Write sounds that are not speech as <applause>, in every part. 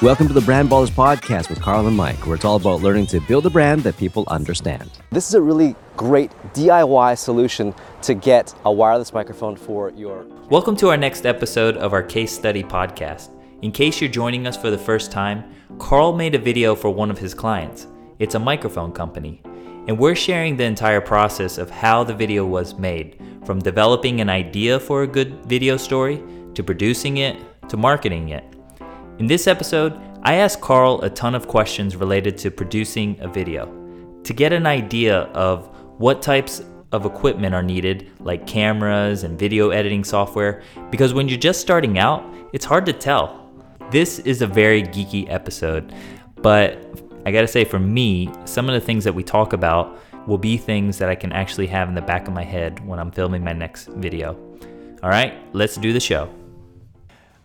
Welcome to the Brand Ballers Podcast with Carl and Mike, where it's all about learning to build a brand that people understand. This is a really great DIY solution to get a wireless microphone for your. Welcome to our next episode of our case study podcast. In case you're joining us for the first time, Carl made a video for one of his clients. It's a microphone company. And we're sharing the entire process of how the video was made, from developing an idea for a good video story, to producing it, to marketing it. In this episode, I asked Carl a ton of questions related to producing a video to get an idea of what types of equipment are needed, like cameras and video editing software, because when you're just starting out, it's hard to tell. This is a very geeky episode, but I gotta say, for me, some of the things that we talk about will be things that I can actually have in the back of my head when I'm filming my next video. All right, let's do the show.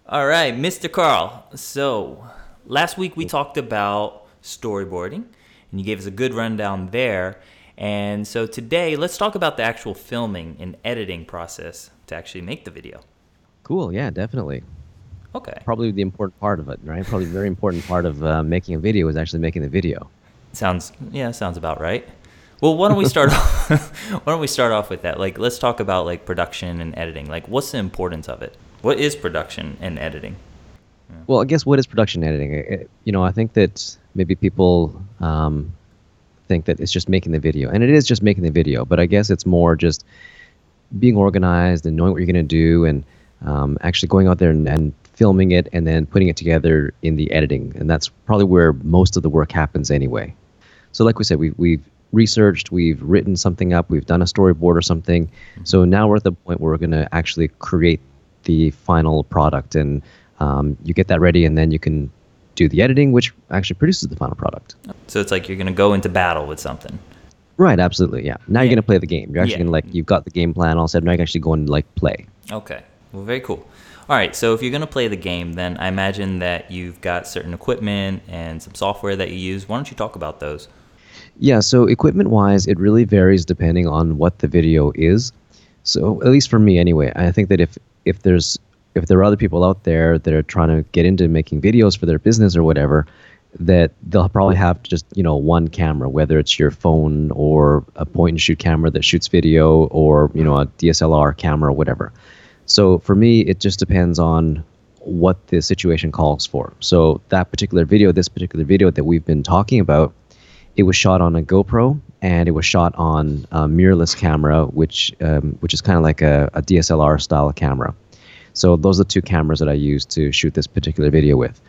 All right, Mr. Carl. So, last week we talked about storyboarding, and you gave us a good rundown there. And so today, let's talk about the actual filming and editing process to actually make the video. Cool. Yeah, definitely. Okay. Probably the important part of it, right? Probably the very important part of uh, making a video is actually making the video. Sounds yeah, sounds about right. Well, why don't we start <laughs> off? <laughs> why don't we start off with that? Like, let's talk about like production and editing. Like, what's the importance of it? What is production and editing? Well, I guess what is production editing? It- you know, I think that maybe people um, think that it's just making the video, and it is just making the video. But I guess it's more just being organized and knowing what you're going to do, and um, actually going out there and, and filming it, and then putting it together in the editing. And that's probably where most of the work happens anyway. So, like we said, we've we've researched, we've written something up, we've done a storyboard or something. So now we're at the point where we're going to actually create the final product, and um, you get that ready, and then you can do the editing, which actually produces the final product. So it's like you're gonna go into battle with something. Right, absolutely, yeah. Now Yeah. you're going to play the game. You're actually Yeah. going to like you've got the game plan all set. Now you can actually go and like play. Okay. Well, very cool. All right. So if you're gonna play the game, then I imagine that you've got certain equipment and some software that you use. Why don't you talk about those? Yeah, so equipment wise, it really varies depending on what the video is. So at least for me anyway, I think that if if there's if there are other people out there that are trying to get into making videos for their business or whatever, that they'll probably have just, you know, one camera, whether it's your phone or a point and shoot camera that shoots video or, you know, a DSLR camera or whatever. So for me, it just depends on what the situation calls for. So that particular video, this particular video that we've been talking about, it was shot on a GoPro and it was shot on a mirrorless camera, which um, which is kind of like a, a DSLR style camera. So those are the two cameras that I used to shoot this particular video with.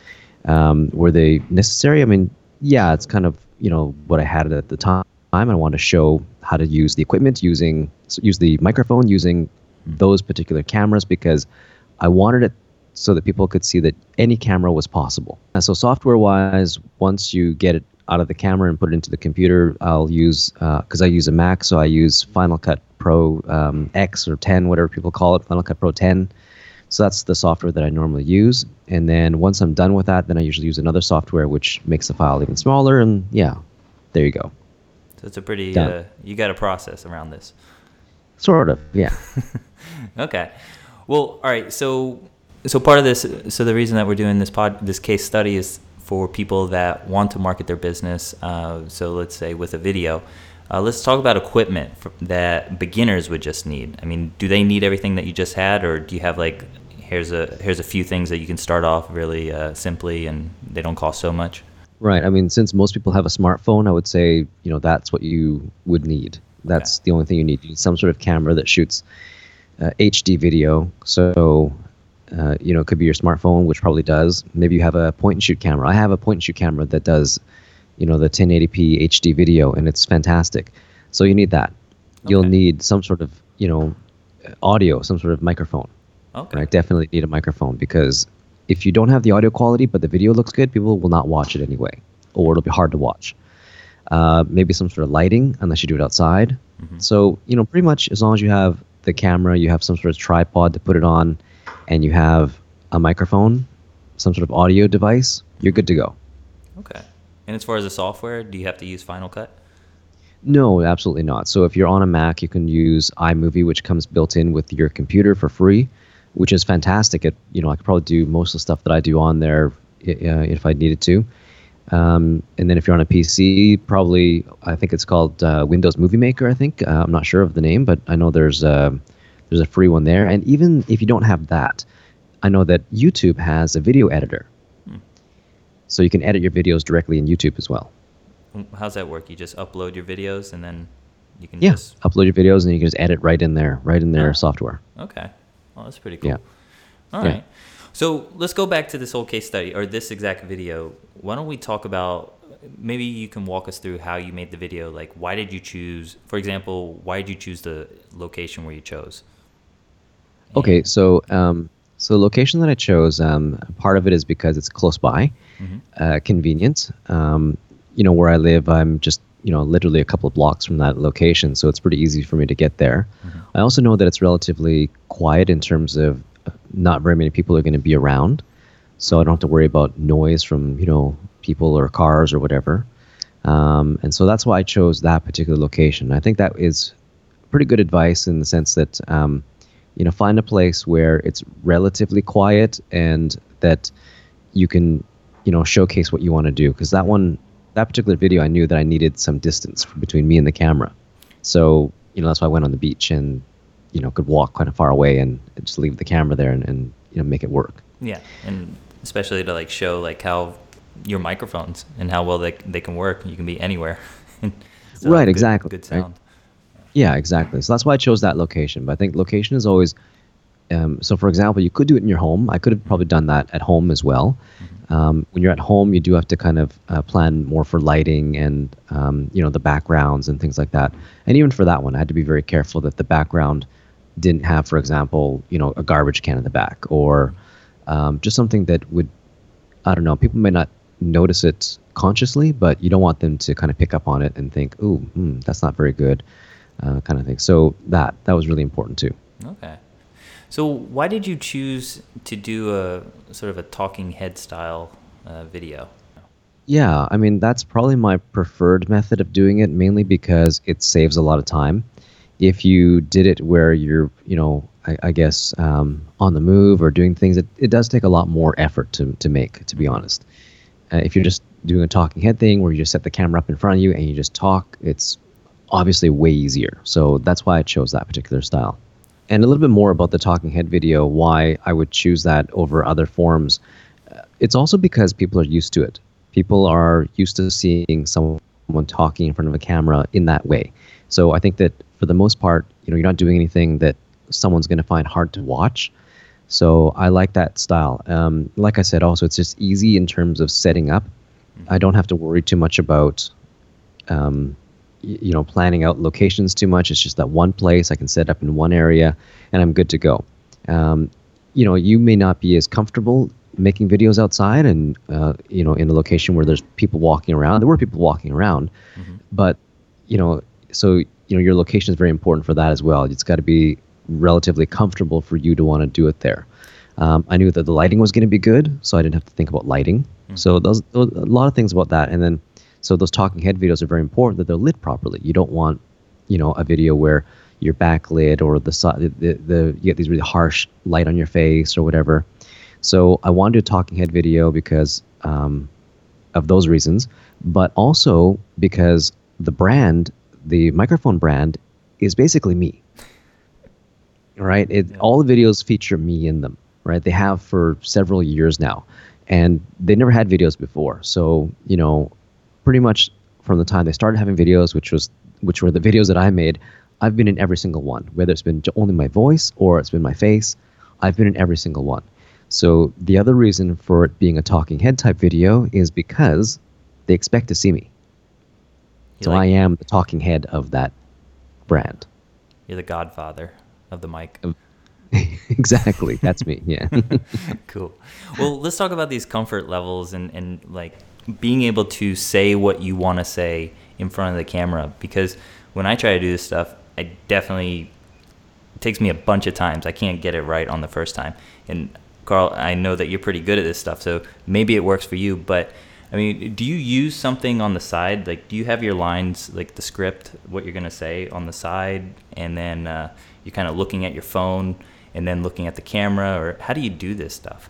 Um, were they necessary? I mean, yeah, it's kind of you know what I had at the time. I wanted to show how to use the equipment using use the microphone using those particular cameras because I wanted it so that people could see that any camera was possible. And so software wise, once you get it out of the camera and put it into the computer, I'll use because I use a Mac, so I use Final Cut Pro um, X or 10, whatever people call it, Final Cut Pro 10. So that's the software that I normally use. And then once I'm done with that, then I usually use another software which makes the file even smaller. And yeah, there you go. So it's a pretty. Uh, you got a process around this. Sort of, yeah. <laughs> Okay. Well, all right. So, so part of this, so the reason that we're doing this pod, this case study is for people that want to market their business. Uh, so let's say with a video. Uh, let's talk about equipment for, that beginners would just need. I mean, do they need everything that you just had, or do you have like here's a here's a few things that you can start off really uh, simply and they don't cost so much? Right. I mean, since most people have a smartphone, I would say you know that's what you would need. That's the only thing you need. You need some sort of camera that shoots uh, HD video. So uh, you know, it could be your smartphone, which probably does. Maybe you have a point and shoot camera. I have a point and shoot camera that does, you know, the 1080p HD video, and it's fantastic. So you need that. You'll need some sort of you know audio, some sort of microphone. Okay. I Definitely need a microphone because if you don't have the audio quality but the video looks good, people will not watch it anyway, or it'll be hard to watch. Uh, maybe some sort of lighting, unless you do it outside. So you know, pretty much as long as you have the camera, you have some sort of tripod to put it on, and you have a microphone, some sort of audio device, you're good to go. Okay. And as far as the software, do you have to use Final Cut? No, absolutely not. So if you're on a Mac, you can use iMovie, which comes built in with your computer for free, which is fantastic. It you know I could probably do most of the stuff that I do on there uh, if I needed to. Um, and then if you're on a PC, probably I think it's called uh, Windows Movie Maker. I think uh, I'm not sure of the name, but I know there's a, there's a free one there. And even if you don't have that, I know that YouTube has a video editor, hmm. so you can edit your videos directly in YouTube as well. How's that work? You just upload your videos and then you can yeah just... upload your videos and you can just edit right in there, right in their oh. software. Okay, well that's pretty cool. Yeah. All right. Yeah. So let's go back to this whole case study or this exact video. Why don't we talk about maybe you can walk us through how you made the video. Like, why did you choose, for example, why did you choose the location where you chose? Okay, so um, so the location that I chose, um, part of it is because it's close by, mm-hmm. uh, convenient. Um, you know, where I live, I'm just you know literally a couple of blocks from that location, so it's pretty easy for me to get there. Mm-hmm. I also know that it's relatively quiet in terms of not very many people are going to be around, so I don't have to worry about noise from you know people or cars or whatever. Um, and so that's why I chose that particular location. I think that is pretty good advice in the sense that um, you know find a place where it's relatively quiet and that you can you know showcase what you want to do because that one that particular video I knew that I needed some distance between me and the camera. So you know that's why I went on the beach and you know could walk kind of far away and just leave the camera there and, and you know make it work. Yeah, and especially to like show like how your microphones and how well they they can work. You can be anywhere. <laughs> right. Good, exactly. Good sound. Right? Yeah, exactly. So that's why I chose that location. But I think location is always. Um, so, for example, you could do it in your home. I could have probably done that at home as well. Mm-hmm. Um, when you're at home, you do have to kind of uh, plan more for lighting and um, you know the backgrounds and things like that. And even for that one, I had to be very careful that the background didn't have, for example, you know, a garbage can in the back or um, just something that would, I don't know, people may not notice it consciously, but you don't want them to kind of pick up on it and think, "Ooh, hmm, that's not very good," uh, kind of thing. So that that was really important too. Okay. So why did you choose to do a sort of a talking head style uh, video? Yeah, I mean that's probably my preferred method of doing it, mainly because it saves a lot of time if you did it where you're, you know, I, I guess um, on the move or doing things, it, it does take a lot more effort to, to make, to be honest. Uh, if you're just doing a talking head thing where you just set the camera up in front of you and you just talk, it's obviously way easier. So that's why I chose that particular style. And a little bit more about the talking head video, why I would choose that over other forms. Uh, it's also because people are used to it. People are used to seeing someone talking in front of a camera in that way. So I think that for the most part, you know, you're not doing anything that someone's going to find hard to watch. So I like that style. Um, like I said, also it's just easy in terms of setting up. I don't have to worry too much about, um, you know, planning out locations too much. It's just that one place I can set up in one area, and I'm good to go. Um, you know, you may not be as comfortable making videos outside and uh, you know in a location where there's people walking around. There were people walking around, mm-hmm. but you know, so you know your location is very important for that as well. It's got to be relatively comfortable for you to want to do it there. Um, I knew that the lighting was going to be good, so I didn't have to think about lighting. Mm-hmm. So those, those, a lot of things about that, and then so those talking head videos are very important that they're lit properly. You don't want, you know, a video where you're backlit or the side the, the you get these really harsh light on your face or whatever. So I wanted a talking head video because um, of those reasons, but also because the brand the microphone brand is basically me. Right? It, yeah. All the videos feature me in them. Right? They have for several years now, and they never had videos before. So you know, pretty much from the time they started having videos, which was which were the videos that I made, I've been in every single one. Whether it's been only my voice or it's been my face, I've been in every single one. So the other reason for it being a talking head type video is because they expect to see me so like, I am the talking head of that brand. You're the godfather of the mic. <laughs> exactly. That's me. Yeah. <laughs> cool. Well, let's talk about these comfort levels and, and like being able to say what you want to say in front of the camera. Because when I try to do this stuff, I definitely it takes me a bunch of times. I can't get it right on the first time. And Carl, I know that you're pretty good at this stuff, so maybe it works for you. But I mean, do you use something on the side? Like, do you have your lines, like the script, what you're going to say on the side, and then uh, you're kind of looking at your phone and then looking at the camera? Or how do you do this stuff?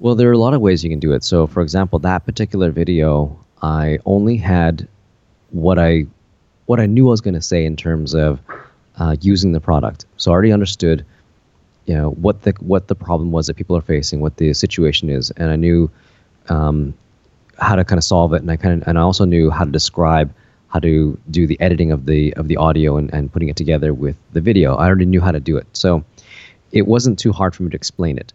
Well, there are a lot of ways you can do it. So, for example, that particular video, I only had what I what I knew I was going to say in terms of uh, using the product. So I already understood, you know, what the what the problem was that people are facing, what the situation is, and I knew um, how to kind of solve it, and I kind of and I also knew how to describe how to do the editing of the of the audio and, and putting it together with the video. I already knew how to do it, so it wasn't too hard for me to explain it.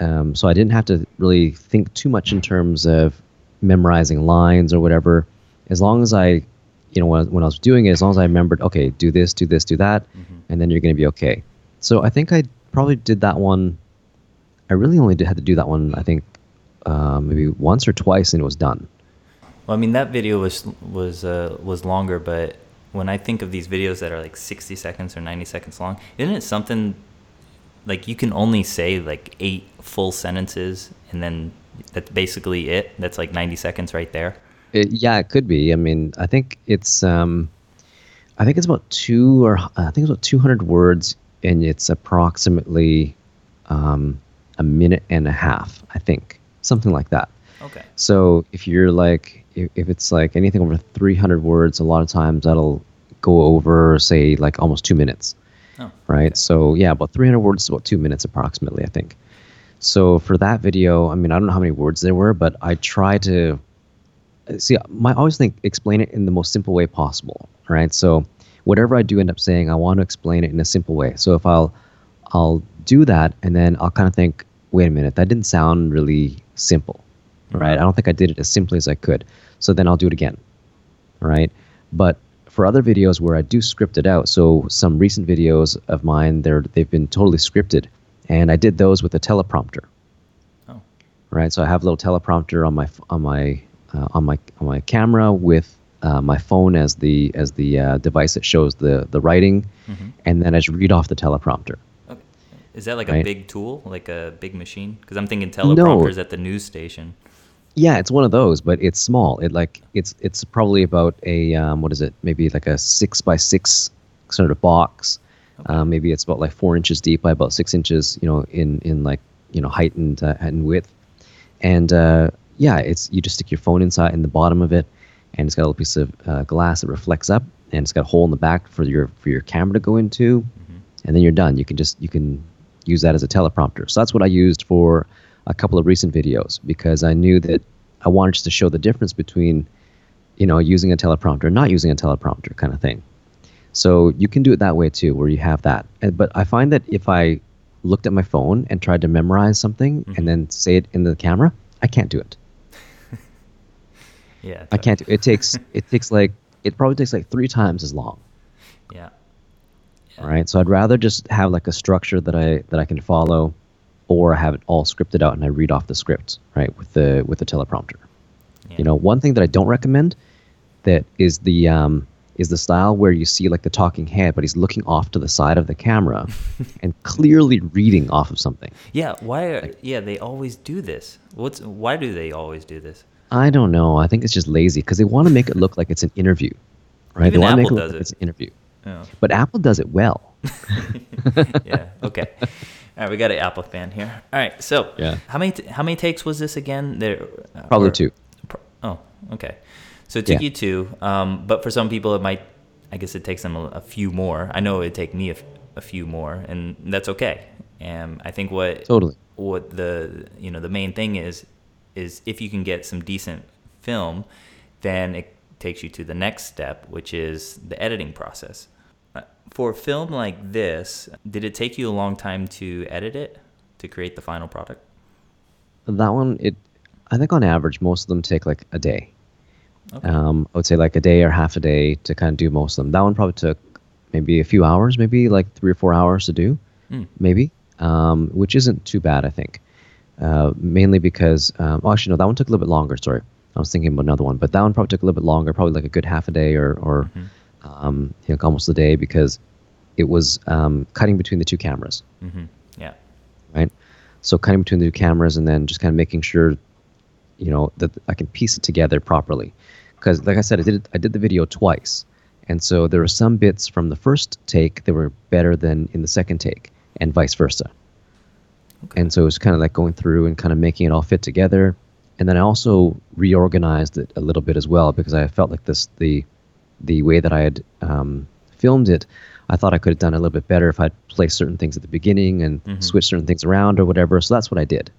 Um, so I didn't have to really think too much in terms of memorizing lines or whatever. As long as I, you know, when, when I was doing it, as long as I remembered, okay, do this, do this, do that, and then you're going to be okay. So I think I probably did that one. I really only did, had to do that one. I think uh, maybe once or twice, and it was done. Well, I mean that video was was uh, was longer, but when I think of these videos that are like 60 seconds or 90 seconds long, isn't it something like you can only say like eight full sentences and then that's basically it? That's like 90 seconds right there. It, yeah, it could be. I mean, I think it's um, I think it's about two or I think it's about 200 words, and it's approximately um, a minute and a half. I think something like that. Okay. So if you're like, if, if it's like anything over 300 words, a lot of times that'll go over, say, like almost two minutes. Oh, Right. So yeah, about 300 words is about two minutes approximately, I think. So for that video, I mean, I don't know how many words there were, but I try to see. My I always think explain it in the most simple way possible. Right. So whatever I do end up saying, I want to explain it in a simple way. So if I'll I'll do that, and then I'll kind of think, wait a minute, that didn't sound really simple, right? I don't think I did it as simply as I could. So then I'll do it again, right? But for other videos where I do script it out, so some recent videos of mine, they're they've been totally scripted, and I did those with a teleprompter. Oh. Right. So I have a little teleprompter on my on my uh, on my on my camera with uh, my phone as the as the uh, device that shows the the writing, Mhm. and then I just read off the teleprompter. Okay. Is that like a big tool, like a big machine? Because I'm thinking teleprompters at the news station. Yeah, it's one of those, but it's small. It like it's it's probably about a um, what is it? Maybe like a six by six sort of box. Um, maybe it's about like four inches deep by about six inches, you know, in in like you know height and uh, and width. And uh, yeah, it's you just stick your phone inside in the bottom of it, and it's got a little piece of uh, glass that reflects up, and it's got a hole in the back for your for your camera to go into, and then you're done. You can just you can use that as a teleprompter. So that's what I used for a couple of recent videos because I knew that I wanted just to show the difference between, you know, using a teleprompter and not using a teleprompter kind of thing. So you can do it that way too, where you have that. But I find that if I looked at my phone and tried to memorize something and mm-hmm. then say it in the camera, I can't do it. <laughs> Yeah. I can't. Do, it takes <laughs> it takes like it probably takes like three times as long. Yeah. Yeah. right? So I'd rather just have like a structure that I that I can follow, or I have it all scripted out and I read off the script, right, with the with the teleprompter. Yeah. You know, one thing that I don't recommend that is the um, is the style where you see like the talking head, but he's looking off to the side of the camera <laughs> and clearly reading off of something. Yeah. Why? Are, yeah, they always do this. What's? Why do they always do this? I don't know. I think it's just lazy because they want to make it look like it's an interview, right? Even they want to make Apple it look does like it's an interview, Oh. but Apple does it well. <laughs> yeah. Okay. <laughs> All right, we got an Apple fan here. All right. So, Yeah. how many t- how many takes was this again? There. uh, Probably or- two. Oh, okay. So it took Yeah. you two, um, but for some people it might. I guess it takes them a, a few more. I know it would take me a, f- a few more, and that's okay. And I think what Totally. what the you know the main thing is is if you can get some decent film, then it takes you to the next step, which is the editing process. For a film like this, did it take you a long time to edit it to create the final product? That one, it, I think on average, most of them take like a day. Okay. Um, I would say like a day or half a day to kind of do most of them. That one probably took maybe a few hours, maybe like three or four hours to do, Hmm. maybe, um, which isn't too bad, I think. Uh, mainly because, um, oh, actually, no, that one took a little bit longer. Sorry, I was thinking about another one, but that one probably took a little bit longer, probably like a good half a day or, or um, you know, almost a day because it was um, cutting between the two cameras hmm Yeah. right? So cutting between the two cameras and then just kind of making sure, you know, that I can piece it together properly. Because, like I said, I did I did the video twice, and so there were some bits from the first take that were better than in the second take, and vice versa. Okay. And so it was kind of like going through and kind of making it all fit together. And then I also reorganized it a little bit as well because I felt like this the the way that I had um, filmed it, I thought I could have done a little bit better if I'd placed certain things at the beginning and Mhm. switched certain things around or whatever. So that's what I did.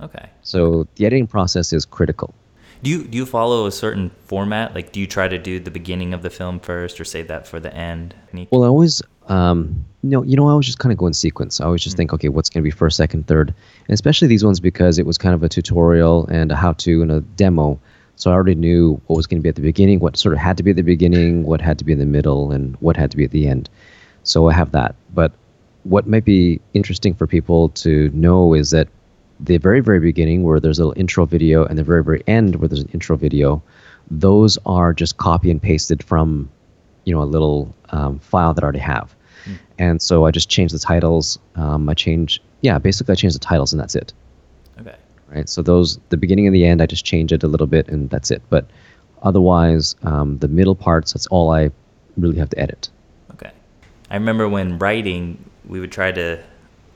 Okay. So the editing process is critical. Do you do you follow a certain format? Like, do you try to do the beginning of the film first, or save that for the end? Any- Well, I always, um, you know, you know, I always just kind of go in sequence. I always just think, okay, what's going to be first, second, third, and especially these ones because it was kind of a tutorial and a how-to and a demo. So I already knew what was going to be at the beginning, what sort of had to be at the beginning, what had to be in the middle, and what had to be at the end. So I have that. But what might be interesting for people to know is that the very, very beginning, where there's a little intro video, and the very, very end, where there's an intro video, those are just copy and pasted from, you know, a little um, file that I already have. And so I just change the titles. Um, I change, yeah, basically I change the titles, and that's it. Right? So those the beginning and the end, I just change it a little bit, and that's it. But otherwise, um, the middle parts, that's all I really have to edit. Okay. I remember when writing, we would try to,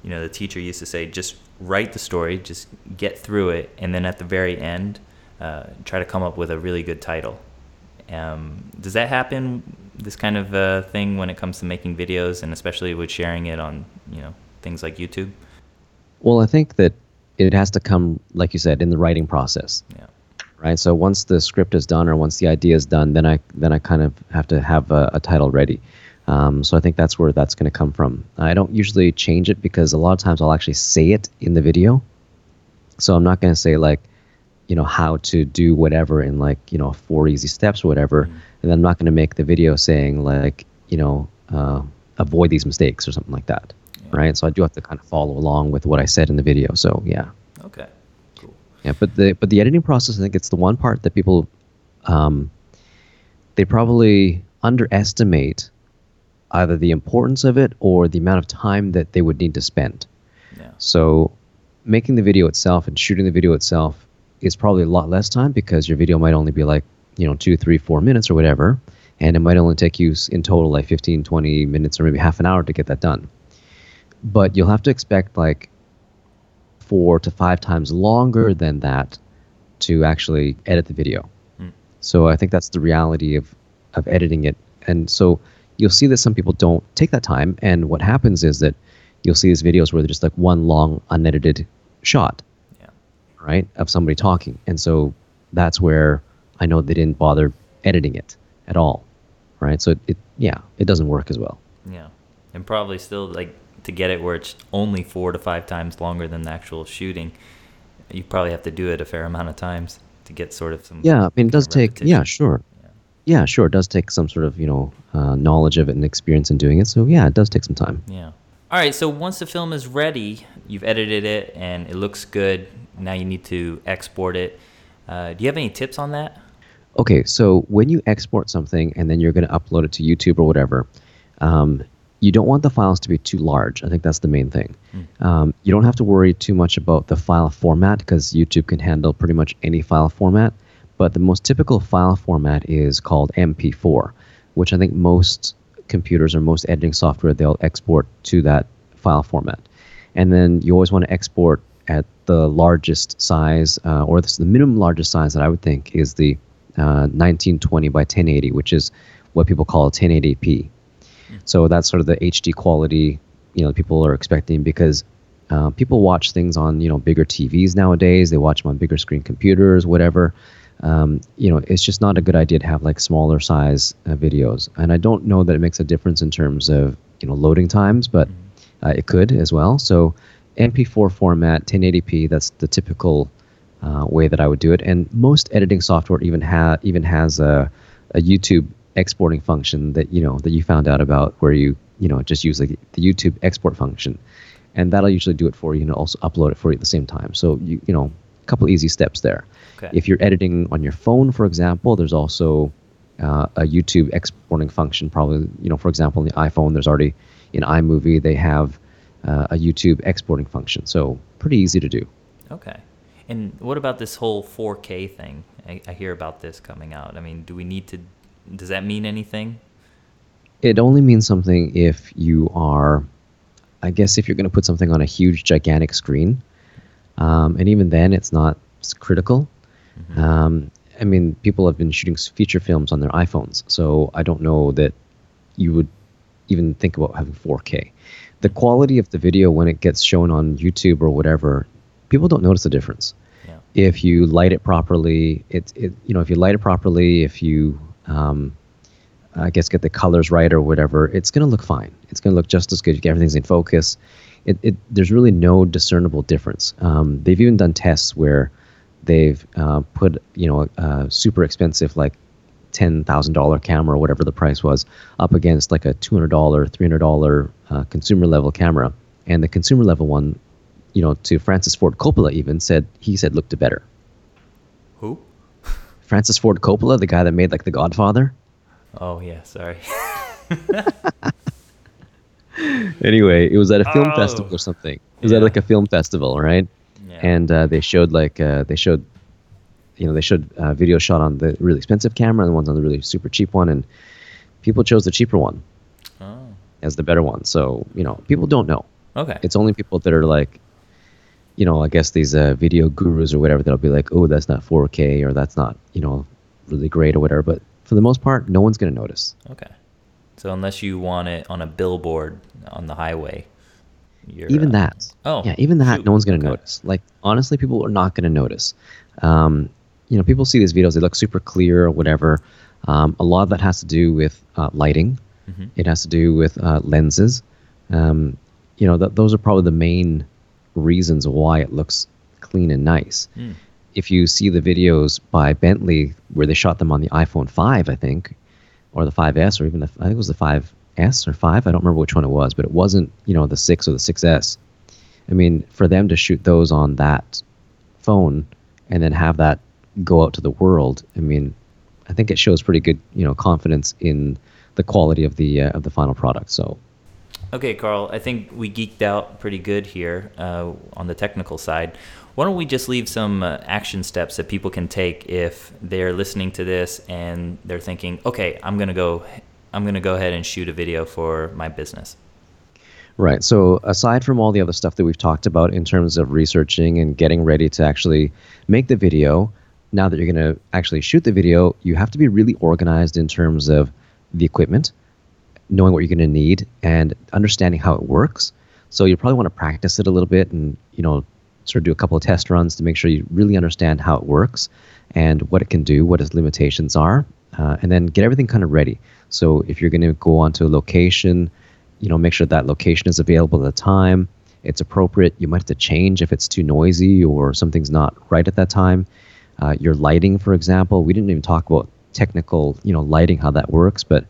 you know, the teacher used to say, just write the story, just get through it, and then at the very end, uh, try to come up with a really good title. Um, does that happen, this kind of uh, thing, when it comes to making videos, and especially with sharing it on, you know, things like YouTube? Well, I think that it has to come, like you said, in the writing process, Yeah. right? So once the script is done or once the idea is done, then I then I kind of have to have a, a title ready. Um, so I think that's where that's going to come from. I don't usually change it because a lot of times I'll actually say it in the video. So I'm not going to say like, you know, how to do whatever in like, you know, four easy steps or whatever. And then I'm not going to make the video saying like, you know, uh, avoid these mistakes or something like that. Right. So I do have to kind of follow along with what I said in the video. So yeah. Okay. Cool. Yeah, but the but the editing process, I think it's the one part that people, um, they probably underestimate either the importance of it or the amount of time that they would need to spend. Yeah. So, making the video itself and shooting the video itself is probably a lot less time because your video might only be like you know two, three, four minutes or whatever, and it might only take you in total like 15, 20 minutes or maybe half an hour to get that done. But you'll have to expect like four to five times longer than that to actually edit the video. Hmm. So I think that's the reality of of editing it. And so you'll see that some people don't take that time. And what happens is that you'll see these videos where they're just like one long unedited shot, Yeah. right, of somebody talking. And so that's where I know they didn't bother editing it at all, right? So it, yeah, it doesn't work as well. Yeah, and probably still like to get it where it's only four to five times longer than the actual shooting. You probably have to do it a fair amount of times to get sort of some. Yeah, I mean, it does take. Yeah, sure. Yeah. Yeah, sure. It does take some sort of you know uh, knowledge of it and experience in doing it. So yeah, it does take some time. Yeah. All right. So once the film is ready, you've edited it and it looks good. Now you need to export it. Uh, do you have any tips on that? Okay, so when you export something and then you're going to upload it to YouTube or whatever, um, you don't want the files to be too large. I think that's the main thing. Um, you don't have to worry too much about the file format because YouTube can handle pretty much any file format. But the most typical file format is called MP4, which I think most computers or most editing software they'll export to that file format. And then you always want to export at the largest size, uh, or the minimum largest size that I would think is the uh, 1920 by 1080, which is what people call 1080p. So that's sort of the HD quality, you know, people are expecting because uh, people watch things on you know bigger TVs nowadays. They watch them on bigger screen computers, whatever. Um, you know, it's just not a good idea to have like smaller size uh, videos. And I don't know that it makes a difference in terms of you know loading times, but uh, it could as well. So MP4 format, 1080p. That's the typical uh, way that I would do it. And most editing software even ha- even has a, a YouTube exporting function that you know that you found out about, where you you know just use like the YouTube export function, and that'll usually do it for you and also upload it for you at the same time. So you you know a couple easy steps there. Okay. If you're editing on your phone, for example, there's also uh, a YouTube exporting function. Probably you know for example in the iPhone, there's already in iMovie they have uh, a YouTube exporting function. So pretty easy to do. Okay. And what about this whole 4K thing? I, I hear about this coming out. I mean, do we need to? Does that mean anything? it only means something if you are I guess if you're going to put something on a huge, gigantic screen, um, and even then, it's not critical. Um, I mean, people have been shooting feature films on their iPhones, so I don't know that you would even think about having 4K. The quality of the video when it gets shown on YouTube or whatever, people don't notice the difference. Yeah. If you light it properly, it, it you know if you light it properly, if you um, I guess get the colors right or whatever, it's going to look fine. It's going to look just as good. Everything's in focus. It, it there's really no discernible difference. Um, they've even done tests where they've uh, put you know a, a super expensive like ten thousand dollar camera or whatever the price was up against like a two hundred dollar, three hundred dollar uh, consumer level camera, and the consumer level one, you know, to Francis Ford Coppola even said he said looked better. Who? Francis Ford Coppola, the guy that made like The Godfather. Oh yeah, sorry. <laughs> Anyway, it was at a film Oh. festival or something. It was Yeah. at like a film festival, right? Yeah. And uh, they showed like uh, they showed, you know, they showed uh, video shot on the really expensive camera and the ones on the really super cheap one, and people chose the cheaper one oh. as the better one. So you know, people don't know. Okay. It's only people that are like, you know, I guess these uh, video gurus or whatever that'll be like, oh, that's not 4K or that's not, you know, really great or whatever. But for the most part, no one's gonna notice. Okay. So unless you want it on a billboard on the highway, you're even uh, that. Oh, yeah, even that, shoot, no one's going to okay. notice. Like, honestly, people are not going to notice. Um, you know, people see these videos; they look super clear or whatever. Um, a lot of that has to do with uh, lighting. Mhm. It has to do with uh, lenses. Um, you know, th- those are probably the main reasons why it looks clean and nice. Mm. If you see the videos by Bentley where they shot them on the iPhone 5, I think, or the 5S, or even the I think it was the 5S or 5. I don't remember which one it was, but it wasn't you know the 6 or the 6S. I mean, for them to shoot those on that phone and then have that go out to the world, I mean, I think it shows pretty good you know confidence in the quality of the uh, of the final product. So Okay, Carl, I think we geeked out pretty good here uh, on the technical side. Why don't we just leave some uh, action steps that people can take if they're listening to this and they're thinking, okay, I'm gonna go, I'm gonna go ahead and shoot a video for my business. Right. So aside from all the other stuff that we've talked about in terms of researching and getting ready to actually make the video, now that you're going to actually shoot the video, you have to be really organized in terms of the equipment, knowing what you're going to need, and understanding how it works. So you probably want to practice it a little bit and you know sort of do a couple of test runs to make sure you really understand how it works and what it can do, what its limitations are, uh, and then get everything kind of ready. So if you're going to go onto a location, you know, make sure that location is available at the time. It's appropriate. You might have to change if it's too noisy or something's not right at that time. Uh, your lighting, for example, we didn't even talk about technical, you know, lighting, how that works, but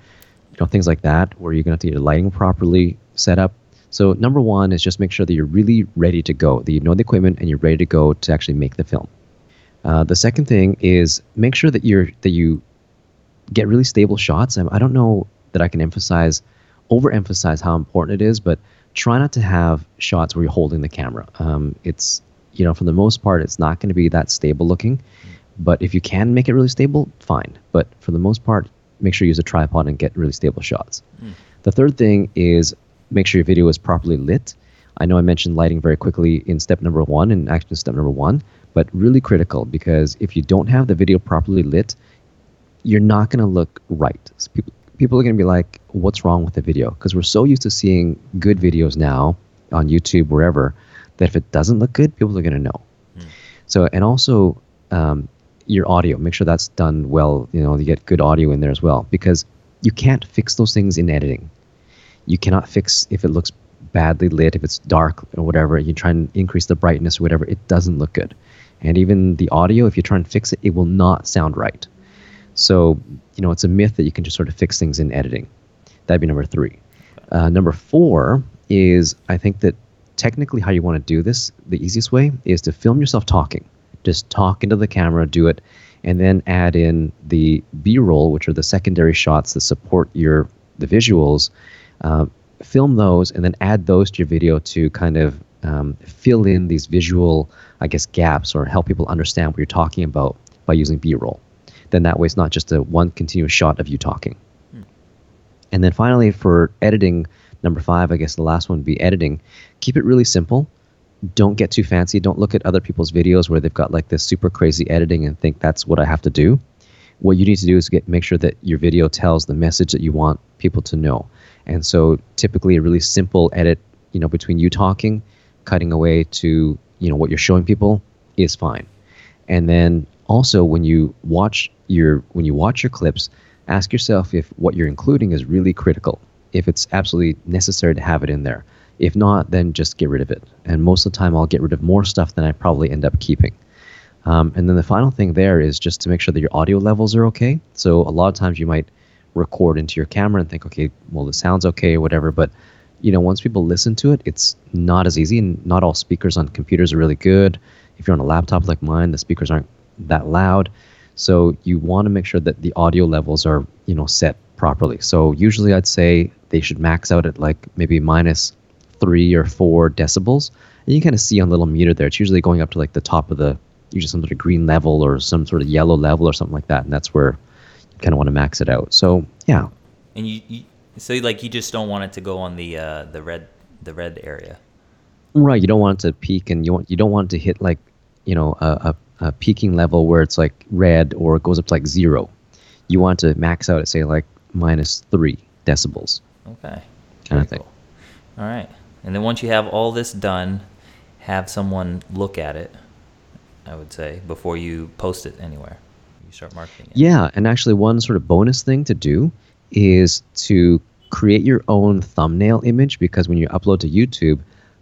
you know, things like that, where you're going to have to get your lighting properly set up. So number one is just make sure that you're really ready to go, that you know the equipment and you're ready to go to actually make the film. Uh, the second thing is make sure that you're that you get really stable shots. I, I don't know that I can emphasize, overemphasize how important it is, but try not to have shots where you're holding the camera. Um, it's you know for the most part it's not going to be that stable looking, but if you can make it really stable, fine. But for the most part, make sure you use a tripod and get really stable shots. The third thing is make sure your video is properly lit. I know I mentioned lighting very quickly in step number one and action step number one, but really critical because if you don't have the video properly lit, you're not going to look right. People, people are going to be like, what's wrong with the video? Because we're so used to seeing good videos now on YouTube, wherever, that if it doesn't look good, people are going to know. So, and also um, your audio, make sure that's done well. You know, you get good audio in there as well because you can't fix those things in editing. You cannot fix if it looks badly lit, if it's dark or whatever. You try and increase the brightness or whatever, it doesn't look good. And even the audio, if you try and fix it, it will not sound right. So, you know, it's a myth that you can just sort of fix things in editing. That'd be number three. Uh, number four is I think that technically how you want to do this, the easiest way is to film yourself talking. Just talk into the camera, do it, and then add in the B-roll, which are the secondary shots that support your the visuals. Uh, film those and then add those to your video to kind of um, fill in these visual, I guess, gaps or help people understand what you're talking about by using B-roll. Then that way it's not just a one continuous shot of you talking. And then finally, for editing, Number five, I guess the last one would be editing. Keep it really simple. Don't get too fancy. Don't look at other people's videos where they've got like this super crazy editing and think that's what I have to do. What you need to do is get make sure that your video tells the message that you want people to know. And so typically a really simple edit, you know, between you talking, cutting away to, you know, what you're showing people is fine. And then also when you watch your when you watch your clips, ask yourself if what you're including is really critical, if it's absolutely necessary to have it in there. If not, then just get rid of it. And most of the time, I'll get rid of more stuff than I probably end up keeping. Um, and then the final thing there is just to make sure that your audio levels are okay. So a lot of times you might record into your camera and think, okay, well, the sound's okay or whatever. But you know, once people listen to it, it's not as easy, and not all speakers on computers are really good. If you're on a laptop like mine, the speakers aren't that loud. So you want to make sure that the audio levels are, you know, set properly. So usually I'd say they should max out at like maybe minus three or four decibels. And you kind of see on the little meter there, it's usually going up to like the top of the, usually some sort of green level or some sort of yellow level or something like that. And that's where you kind of want to max it out. So yeah. And you, you so like you just don't want it to go on the uh, the red the red area. Right. You don't want it to peak and you want you don't want it to hit like, you know, a, a a peaking level where it's like red or it goes up to like zero. You want to max out at say like minus three decibels. Okay. Kind of thing. Cool. All right. And then once you have all this done, have someone look at it, I would say, before you post it anywhere. You start marketing it. Yeah, and actually one sort of bonus thing to do is to create your own thumbnail image because when you upload to YouTube,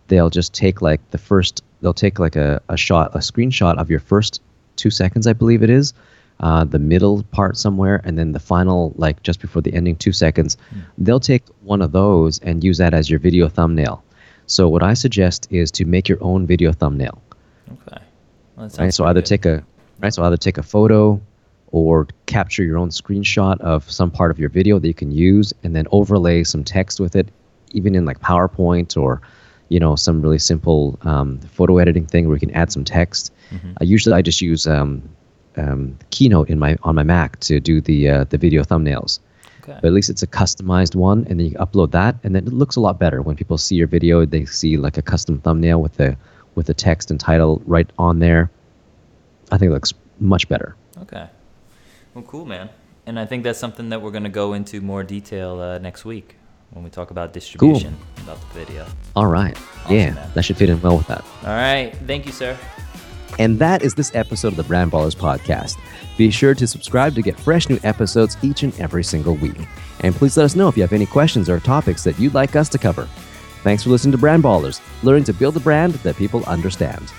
they'll just take like the first they'll take like a, a shot a screenshot of your first two seconds i believe it is uh, the middle part somewhere and then the final like just before the ending two seconds mm. they'll take one of those and use that as your video thumbnail so what i suggest is to make your own video thumbnail okay well, right so either good. take a right so either take a photo or capture your own screenshot of some part of your video that you can use and then overlay some text with it even in like powerpoint or you know some really simple um, photo editing thing where you can add some text. Mm-hmm. Uh, usually, I just use um, um, Keynote in my on my Mac to do the uh, the video thumbnails. Okay. But at least it's a customized one, and then you upload that, and then it looks a lot better when people see your video. They see like a custom thumbnail with the with the text and title right on there. I think it looks much better. Okay. Well, cool, man. And I think that's something that we're going to go into more detail uh, next week when we talk about distribution cool. about the video. All right. Awesome, yeah, man. that should fit in well with that. All right. Thank you, sir. And that is this episode of the Brand Ballers podcast. Be sure to subscribe to get fresh new episodes each and every single week. And please let us know if you have any questions or topics that you'd like us to cover. Thanks for listening to Brand Ballers, learning to build a brand that people understand.